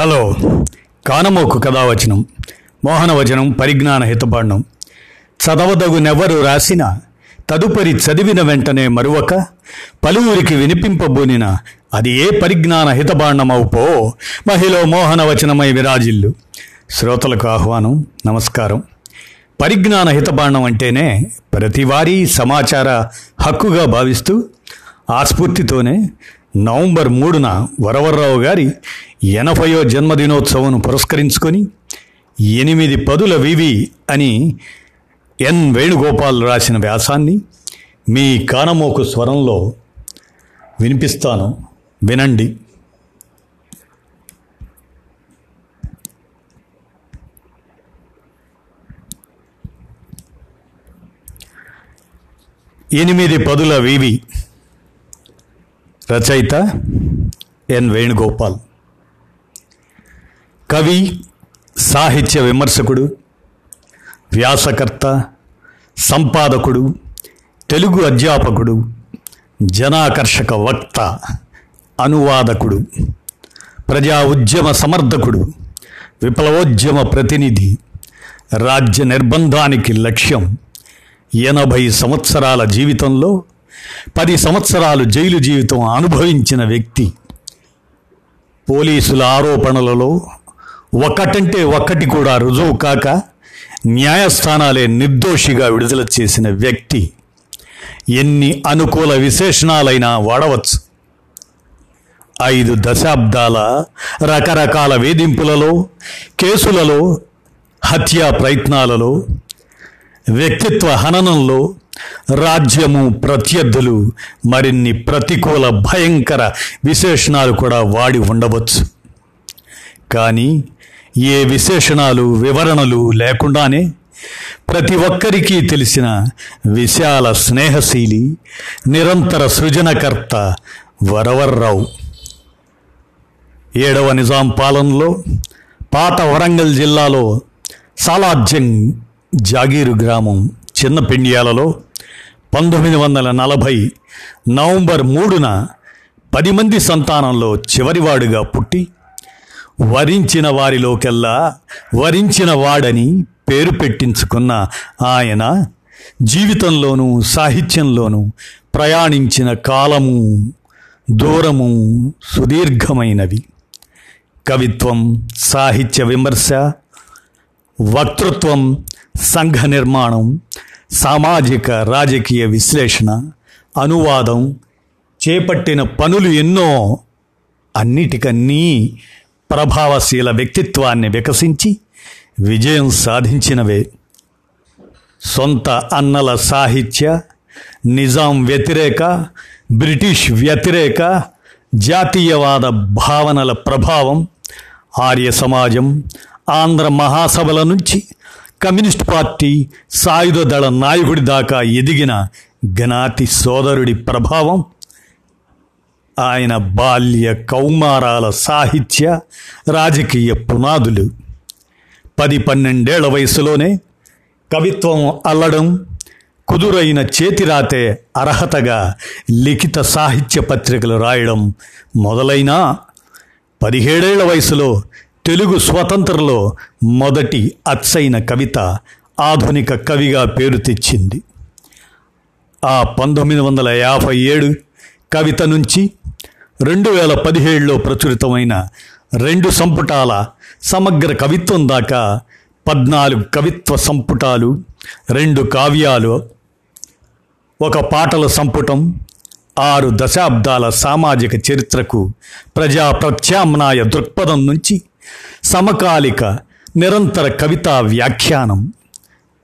Hello. కానమోకు కథావచనం మోహనవచనం పరిజ్ఞాన హితబాండం చదవదగునెవరు రాసిన తదుపరి చదివిన వెంటనే మరువక పలువురికి వినిపింపబోనిన అది ఏ పరిజ్ఞాన హితబాండమవుపో మహిళ మోహనవచనమై విరాజిల్లు. శ్రోతలకు ఆహ్వానం నమస్కారం. పరిజ్ఞాన హితబాండం అంటేనే ప్రతివారీ సమాచార హక్కుగా భావిస్తూ ఆ స్ఫూర్తితోనే నవంబర్ మూడున వరవర్రావు గారి ఎనభయో జన్మదినోత్సవం పురస్కరించుకొని ఎనిమిది పదుల వివి అని ఎన్ వేణుగోపాల్ రాసిన వ్యాసాన్ని మీ కానమోకు స్వరంలో వినిపిస్తాను. వినండి. ఎనిమిది పదుల వివి రచయిత ఎన్ వేణుగోపాల్. కవి సాహిత్య విమర్శకుడు వ్యాసకర్త సంపాదకుడు తెలుగు అధ్యాపకుడు జనాకర్షక వక్త అనువాదకుడు ప్రజా ఉద్యమ సమర్థకుడు విప్లవోద్యమ ప్రతినిధి రాజ్య నిర్బంధానికి లక్ష్యం ఎనభై సంవత్సరాల జీవితంలో పది సంవత్సరాలు జైలు జీవితం అనుభవించిన వ్యక్తి. పోలీసుల ఆరోపణలలో ఒకటంటే ఒక్కటి కూడా రుజువు కాక న్యాయస్థానాలే నిర్దోషిగా విడుదల చేసిన వ్యక్తి. ఎన్ని అనుకూల విశేషణాలైనా వాడవచ్చు. ఐదు దశాబ్దాల రకరకాల వేధింపులలో కేసులలో హత్యా ప్రయత్నాలలో వ్యక్తిత్వ హననంలో రాజ్యము ప్రత్యర్థులు మరిన్ని ప్రతికూల భయంకర విశేషణాలు కూడా వాడి ఉండవచ్చు. కానీ ఏ విశేషణాలు వివరణలు లేకుండానే ప్రతి ఒక్కరికి తెలిసిన విశాల స్నేహశీలి నిరంతర సృజనకర్త వరవర్రావు. ఏడవ నిజాం పాలనలో పాత వరంగల్ జిల్లాలో సాలార్జంగ్ జాగీరు గ్రామం చిన్న పిండియాలలో పంతొమ్మిది వందల నలభై నవంబర్ మూడున పది మంది సంతానంలో చివరివాడుగా పుట్టి వరించిన వారిలోకెల్లా వరించిన వాడని పేరు పెట్టించుకున్న ఆయన జీవితంలోనూ సాహిత్యంలోనూ ప్రయాణించిన కాలము దూరము సుదీర్ఘమైనవి. కవిత్వం సాహిత్య విమర్శ వక్తృత్వం సంఘ నిర్మాణం సామాజిక రాజకీయ విశ్లేషణ అనువాదం చేపట్టిన పనులు ఎన్నో అన్నిటికన్నీ ప్రభావశీల వ్యక్తిత్వాన్ని వికసించి విజయం సాధించినవే. సొంత అన్నల సాహిత్య నిజాం వ్యతిరేక బ్రిటిష్ వ్యతిరేక జాతీయవాద భావనల ప్రభావం ఆర్య సమాజం ఆంధ్ర మహాసభల నుంచి కమ్యూనిస్ట్ పార్టీ సాయుధ దళ నాయకుడి దాకా ఎదిగిన జ్ఞాతి సోదరుడి ప్రభావం ఆయన బాల్య కౌమారాల సాహిత్య రాజకీయ పునాదులు. పది పన్నెండేళ్ళ వయసులోనే కవిత్వం అల్లడం కుదురైన చేతిరాతే అర్హతగా లిఖిత సాహిత్య పత్రికలు రాయడం మొదలైన పదిహేడేళ్ళ వయసులో తెలుగు స్వతంత్రలో మొదటి అచ్చైన కవిత ఆధునిక కవిగా పేరు తెచ్చింది. ఆ పంతొమ్మిది వందల యాభై ఏడు కవిత నుంచి రెండు వేల పదిహేడులో ప్రచురితమైన రెండు సంపుటాల సమగ్ర కవిత్వం దాకా పద్నాలుగు కవిత్వ సంపుటాలు రెండు కావ్యాలు ఒక పాటల సంపుటం ఆరు దశాబ్దాల సామాజిక చరిత్రకు ప్రజా ప్రత్యామ్నాయ దృక్పథం నుంచి సమకాలిక నిరంతర కవితా వ్యాఖ్యానం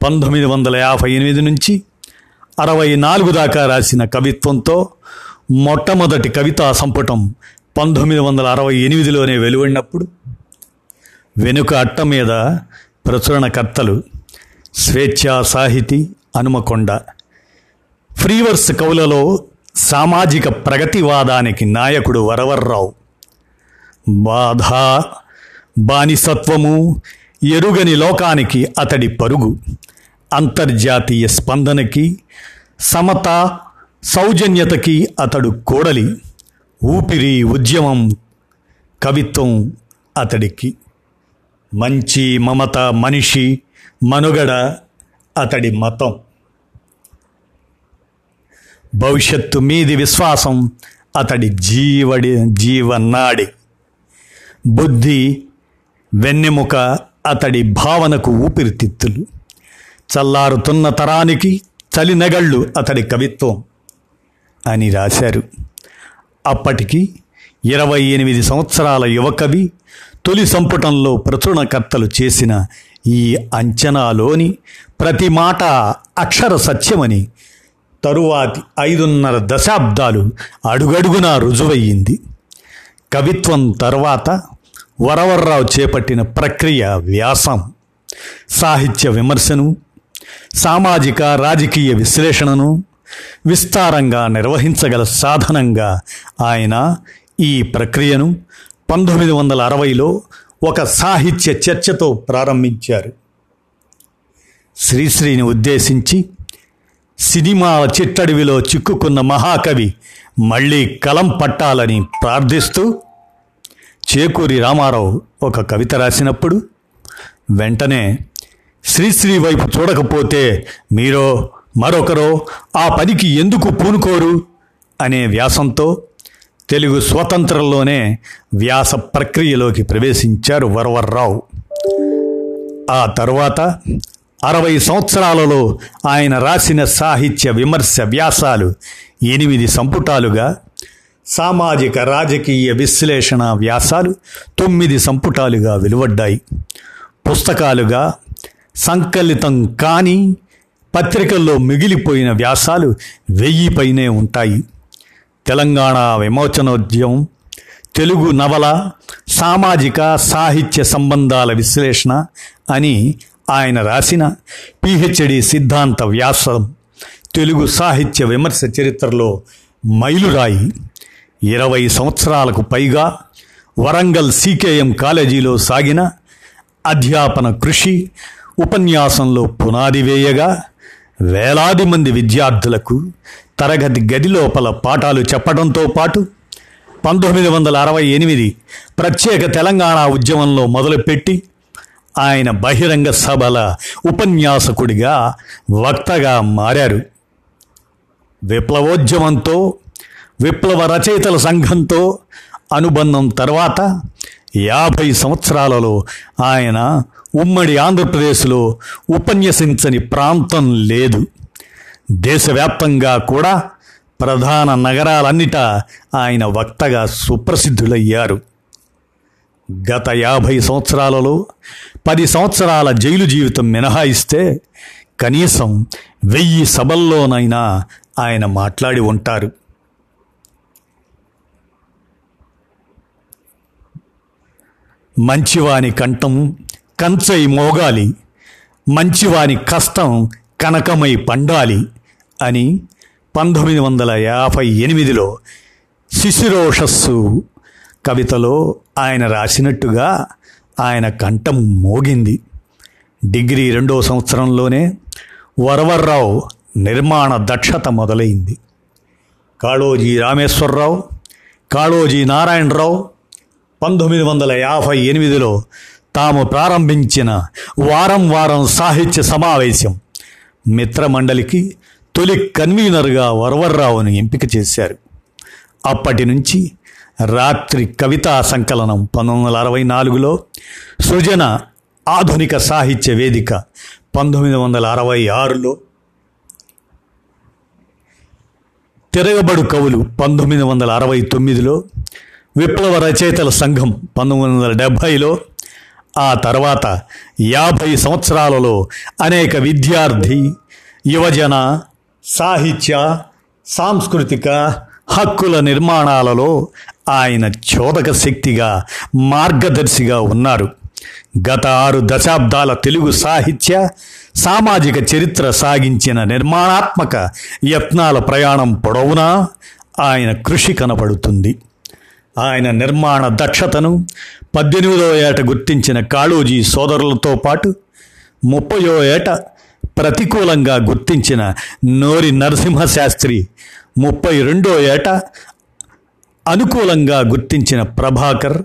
పంతొమ్మిది వందల యాభై ఎనిమిది నుంచి అరవై నాలుగు దాకా రాసిన కవిత్వంతో మొట్టమొదటి కవితా సంపుటం పంతొమ్మిది వందల అరవై ఎనిమిదిలోనే వెలువడినప్పుడు వెనుక అట్ట మీద ప్రచురణకర్తలు స్వేచ్ఛా సాహితీ హనుమకొండ ఫ్రీవర్స్ కవులలో సామాజిక ప్రగతివాదానికి నాయకుడు వరవర్రావు బాధ బానిసత్వము ఎరుగని లోకానికి అతడి పరుగు. అంతర్జాతీయ స్పందనకి సమత సౌజన్యతకి అతడు కోడలి. ఊపిరి ఉద్యమం కవిత్వం అతడికి. మంచి మమత మనిషి మనుగడ అతడి మతం. భవిష్యత్తు మీది విశ్వాసం అతడి జీవడి జీవనాడి. బుద్ధి వెన్నెముక అతడి భావనకు ఊపిరితిత్తులు. చల్లారుతున్న తరానికి చలినగళ్ళు అతడి కవిత్వం అని రాశారు. అప్పటికి ఇరవై ఎనిమిది సంవత్సరాల యువకవి తొలి సంపుటంలో ప్రచురణకర్తలు చేసిన ఈ అంచనాలోని ప్రతి మాట అక్షర సత్యమని తరువాతి ఐదున్నర దశాబ్దాలు అడుగడుగునా రుజువయ్యింది. కవిత్వం తర్వాత వరవర్రావు చేపట్టిన ప్రక్రియ వ్యాసం సాహిత్య విమర్శను సామాజిక రాజకీయ విశ్లేషణను విస్తారంగా నిర్వహించగల సాధనంగా ఆయన ఈ ప్రక్రియను పంతొమ్మిది వందల అరవైలో ఒక సాహిత్య చర్చతో ప్రారంభించారు. శ్రీశ్రీని ఉద్దేశించి సినిమాల చిట్టడివిలో చిక్కుకున్న మహాకవి మళ్ళీ కలం పట్టాలని ప్రార్థిస్తూ చేకూరి రామారావు ఒక కవిత రాసినప్పుడు వెంటనే శ్రీశ్రీ వైపు చూడకపోతే మీరో మరొకరో ఆ పనికి ఎందుకు పూనుకోరు అనే వ్యాసంతో తెలుగు స్వతంత్రంలోనే వ్యాస ప్రక్రియలోకి ప్రవేశించారు వరవర్రావు. ఆ తరువాత అరవై సంవత్సరాలలో ఆయన రాసిన సాహిత్య విమర్శ వ్యాసాలు ఎనిమిది సంపుటాలుగా సామాజిక రాజకీయ విశ్లేషణ వ్యాసాలు తొమ్మిది సంపుటాలుగా వెలువడ్డాయి. పుస్తకాలుగా సంకలితం కాని పత్రికల్లో మిగిలిపోయిన వ్యాసాలు వెయ్యి పైనే ఉంటాయి. తెలంగాణ విమోచనోద్యమం తెలుగు నవల సామాజిక సాహిత్య సంబంధాల విశ్లేషణ అని ఆయన రాసిన పిహెచ్డి సిద్ధాంత వ్యాసం తెలుగు సాహిత్య విమర్శ చరిత్రలో మైలురాయి. ఇరవై సంవత్సరాలకు పైగా వరంగల్ సీకేఎం కాలేజీలో సాగిన అధ్యాపన కృషి ఉపన్యాసంలో పునాది వేయగా వేలాది మంది విద్యార్థులకు తరగతి గది లోపల పాఠాలు చెప్పడంతో పాటు పంతొమ్మిది వందల అరవై ఎనిమిది ప్రత్యేక తెలంగాణ ఉద్యమంలో మొదలుపెట్టి ఆయన బహిరంగ సభల ఉపన్యాసకుడిగా వక్తగా మారారు. విప్లవోద్యమంతో విప్లవ రచయితల సంఘంతో అనుబంధం తర్వాత యాభై సంవత్సరాలలో ఆయన ఉమ్మడి ఆంధ్రప్రదేశ్లో ఉపన్యసించని ప్రాంతం లేదు. దేశవ్యాప్తంగా కూడా ప్రధాన నగరాలన్నిటా ఆయన వక్తగా సుప్రసిద్ధులయ్యారు. గత యాభై సంవత్సరాలలో పది సంవత్సరాల జైలు జీవితం మినహాయిస్తే కనీసం వెయ్యి సభల్లోనైనా ఆయన మాట్లాడి ఉంటారు. మంచివాని కంఠం కంచై మోగాలి మంచివాని కష్టం కనకమై పండాలి అని పంతొమ్మిది వందల యాభై ఎనిమిదిలో శిశిరోషస్సు కవితలో ఆయన రాసినట్టుగా ఆయన కంఠం మోగింది. డిగ్రీ రెండో సంవత్సరంలోనే వరవర్రావు నిర్మాణ దక్షత మొదలైంది. కాళోజీ రామేశ్వరరావు కాళోజీ నారాయణరావు పంతొమ్మిది వందల యాభై ఎనిమిదిలో తాము ప్రారంభించిన వారం వారం సాహిత్య సమావేశం మిత్రమండలికి తొలి కన్వీనర్గా వరవర్రావును ఎంపిక చేశారు. అప్పటి నుంచి రాత్రి కవితా సంకలనం పంతొమ్మిది వందల అరవై నాలుగులో సృజన ఆధునిక సాహిత్య వేదిక పంతొమ్మిది వందల అరవై ఆరులో తిరగబడు కవులు పంతొమ్మిది వందల అరవై తొమ్మిదిలో విప్లవ రచయితల సంఘం పంతొమ్మిది వందల డెబ్భైలో ఆ తర్వాత యాభై సంవత్సరాలలో అనేక విద్యార్థి యువజన సాహిత్య సాంస్కృతిక హక్కుల నిర్మాణాలలో ఆయన చోదక శక్తిగా మార్గదర్శిగా ఉన్నారు. గత ఆరు దశాబ్దాల తెలుగు సాహిత్య సామాజిక చరిత్ర సాగించిన నిర్మాణాత్మక యత్నాల ప్రయాణం పొడవునా ఆయన కృషి కనపడుతుంది. ఆయన నిర్మాణ దక్షతను పద్దెనిమిదవ ఏట గుర్తించిన కాళోజీ సోదరులతో పాటు ముప్పయో ఏట ప్రతికూలంగా గుర్తించిన నోరి నరసింహశాస్త్రి ముప్పై రెండో ఏట అనుకూలంగా గుర్తించిన ప్రభాకర్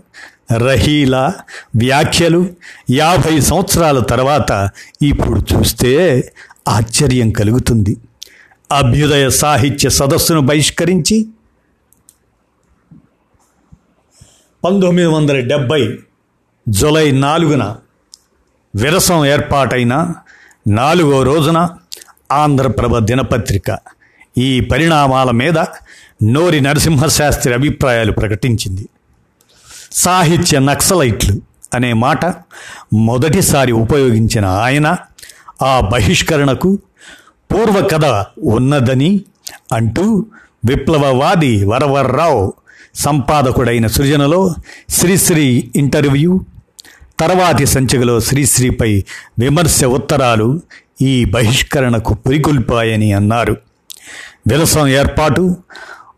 రహీల వ్యాఖ్యలు యాభై సంవత్సరాల తర్వాత ఇప్పుడు చూస్తే ఆశ్చర్యం కలుగుతుంది. అభ్యుదయ సాహిత్య సదస్సును బహిష్కరించి పంతొమ్మిది వందల డెబ్భై జులై నాలుగున విరసం ఏర్పాటైన నాలుగో రోజున ఆంధ్రప్రభ దినపత్రిక ఈ పరిణామాల మీద నోరి నరసింహశాస్త్రి అభిప్రాయాలు ప్రకటించింది. సాహిత్య నక్సలైట్లు అనే మాట మొదటిసారి ఉపయోగించిన ఆయన ఆ బహిష్కరణకు పూర్వకథ ఉన్నదని అంటూ విప్లవవాది వరవర్రావు సంపాదకుడైన సృజనలో శ్రీశ్రీ ఇంటర్వ్యూ తర్వాతి సంచికలో శ్రీశ్రీపై విమర్శ ఉత్తరాలు ఈ బహిష్కరణకు పురికొల్పాయని అన్నారు. విలసం ఏర్పాటు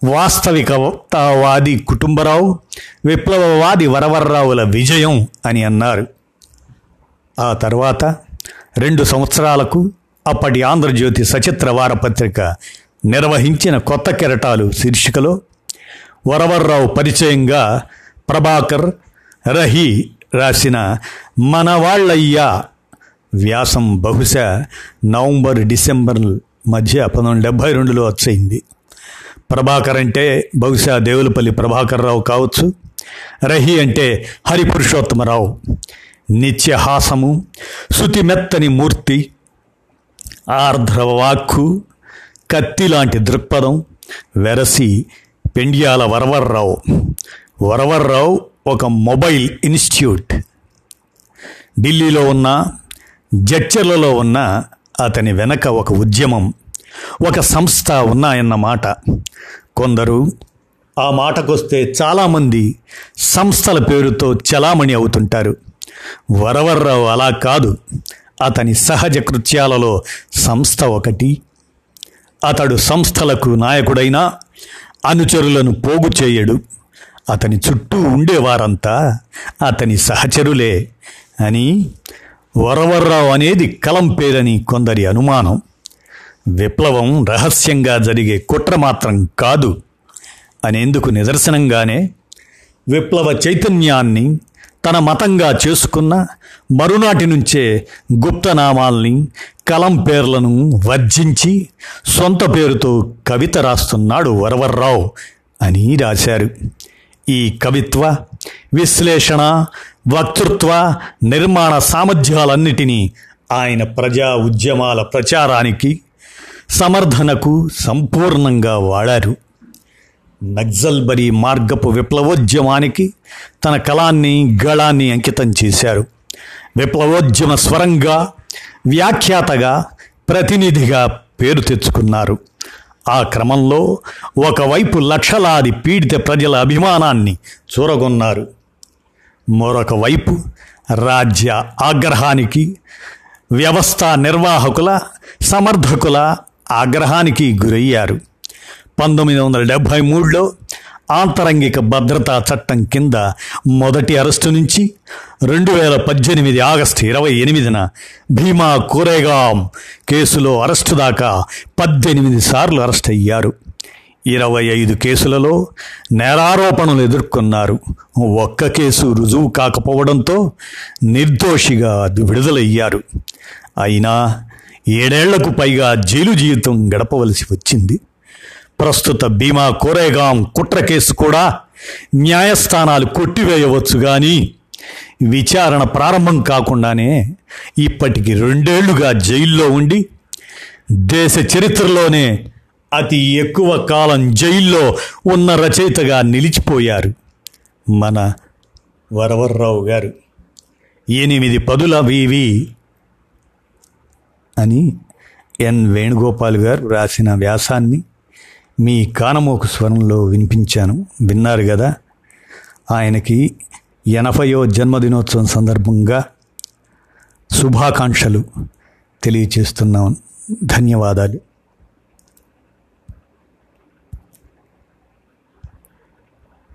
వాస్తవికవాది కుటుంబరావు విప్లవవాది వరవర్రావుల విజయం అని అన్నారు. ఆ తర్వాత రెండు సంవత్సరాలకు అప్పటి ఆంధ్రజ్యోతి సచిత్ర వారపత్రిక నిర్వహించిన కొత్త కెరటాలు శీర్షికలో వరవర్రావు పరిచయంగా ప్రభాకర్ రహి రాసిన మనవాళ్ళయ్యా వ్యాసం బహుశా నవంబర్ డిసెంబర్ మధ్య పంతొమ్మిది డెబ్భై రెండులో వచ్చయింది. ప్రభాకర్ అంటే బహుశా దేవులపల్లి ప్రభాకర్రావు కావచ్చు. రహి అంటే హరిపురుషోత్తమరావు. నిత్యహాసము శృతిమెత్తని మూర్తి ఆర్ద్ర వాక్కు కత్తి లాంటి దృక్పథం వెరసి పెండ్యాల వరవర్రావు. వరవర్రావు ఒక మొబైల్ ఇన్స్టిట్యూట్. ఢిల్లీలో ఉన్న జడ్చర్లలో ఉన్న అతని వెనక ఒక ఉద్యమం ఒక సంస్థ ఉన్నాయన్నమాట కొందరు ఆ మాటకొస్తే చాలామంది సంస్థల పేరుతో చలామణి అవుతుంటారు. వరవర్రావు అలా కాదు. అతని సహజ కృత్యాలలో సంస్థ ఒకటి. అతడు సంస్థలకు నాయకుడైనా అనుచరులను పోగు చేయడు. అతని చుట్టూ ఉండేవారంతా అతని సహచరులే అని వరవర్రావు అనేది కలం పేరని కొందరి అనుమానం. విప్లవం రహస్యంగా జరిగే కుట్ర మాత్రం కాదు అనేందుకు నిదర్శనంగానే విప్లవ చైతన్యాన్ని తన మతంగా చేసుకున్న మరునాటి నుంచే గుప్తనామాల్ని కలం పేర్లను వర్జించి సొంత పేరుతో కవిత రాస్తున్నాడు వరవర్రావు అని రాశారు. ఈ కవిత్వ విశ్లేషణ వక్తృత్వ నిర్మాణ సామర్థ్యాలన్నిటినీ ఆయన ప్రజా ఉద్యమాల ప్రచారానికి సమర్థనకు సంపూర్ణంగా వాడారు. నక్సల్బరీ మార్గపు విప్లవోద్యమానికి తన కళాన్ని గళాన్ని అంకితం చేశారు. విప్లవోద్యమ స్వరంగా వ్యాఖ్యాతగా ప్రతినిధిగా పేరు తెచ్చుకున్నారు. ఆ క్రమంలో ఒకవైపు లక్షలాది పీడిత ప్రజల అభిమానాన్ని చూరగొన్నారు. మరొక వైపు రాజ్య ఆగ్రహానికి వ్యవస్థ నిర్వాహకుల సమర్థకుల ఆగ్రహానికి గురయ్యారు. పంతొమ్మిది వందల డెబ్భై మూడులో ఆంతరంగిక భద్రతా చట్టం కింద మొదటి అరెస్టు నుంచి రెండు వేల పద్దెనిమిది ఆగస్టు ఇరవై ఎనిమిదిన భీమా కోరేగాం కేసులో అరెస్టు దాకా పద్దెనిమిది సార్లు అరెస్ట్ అయ్యారు. ఇరవై ఐదు కేసులలో నేరారోపణలు ఎదుర్కొన్నారు. ఒక్క కేసు రుజువు కాకపోవడంతో నిర్దోషిగా విడుదలయ్యారు. అయినా ఏడేళ్ళకు పైగా జైలు జీవితం గడపవలసి వచ్చింది. ప్రస్తుత భీమా కోరేగాం కుట్ర కేసు కూడా న్యాయస్థానాలు కొట్టివేయవచ్చు కానీ విచారణ ప్రారంభం కాకుండానే ఇప్పటికి రెండేళ్ళుగా జైల్లో ఉండి దేశ చరిత్రలోనే అతి ఎక్కువ కాలం జైల్లో ఉన్న రచయితగా నిలిచిపోయారు మన వరవర్రావు గారు. ఎనిమిది పదుల వివి అని ఎన్ వేణుగోపాల్ గారు రాసిన వ్యాసాన్ని మీ కానమోకు స్వరంలో వినిపించాను. విన్నారు కదా ఆయనకి ఎనభయో జన్మదినోత్సవం సందర్భంగా శుభాకాంక్షలు తెలియచేస్తున్నాం. ధన్యవాదాలు.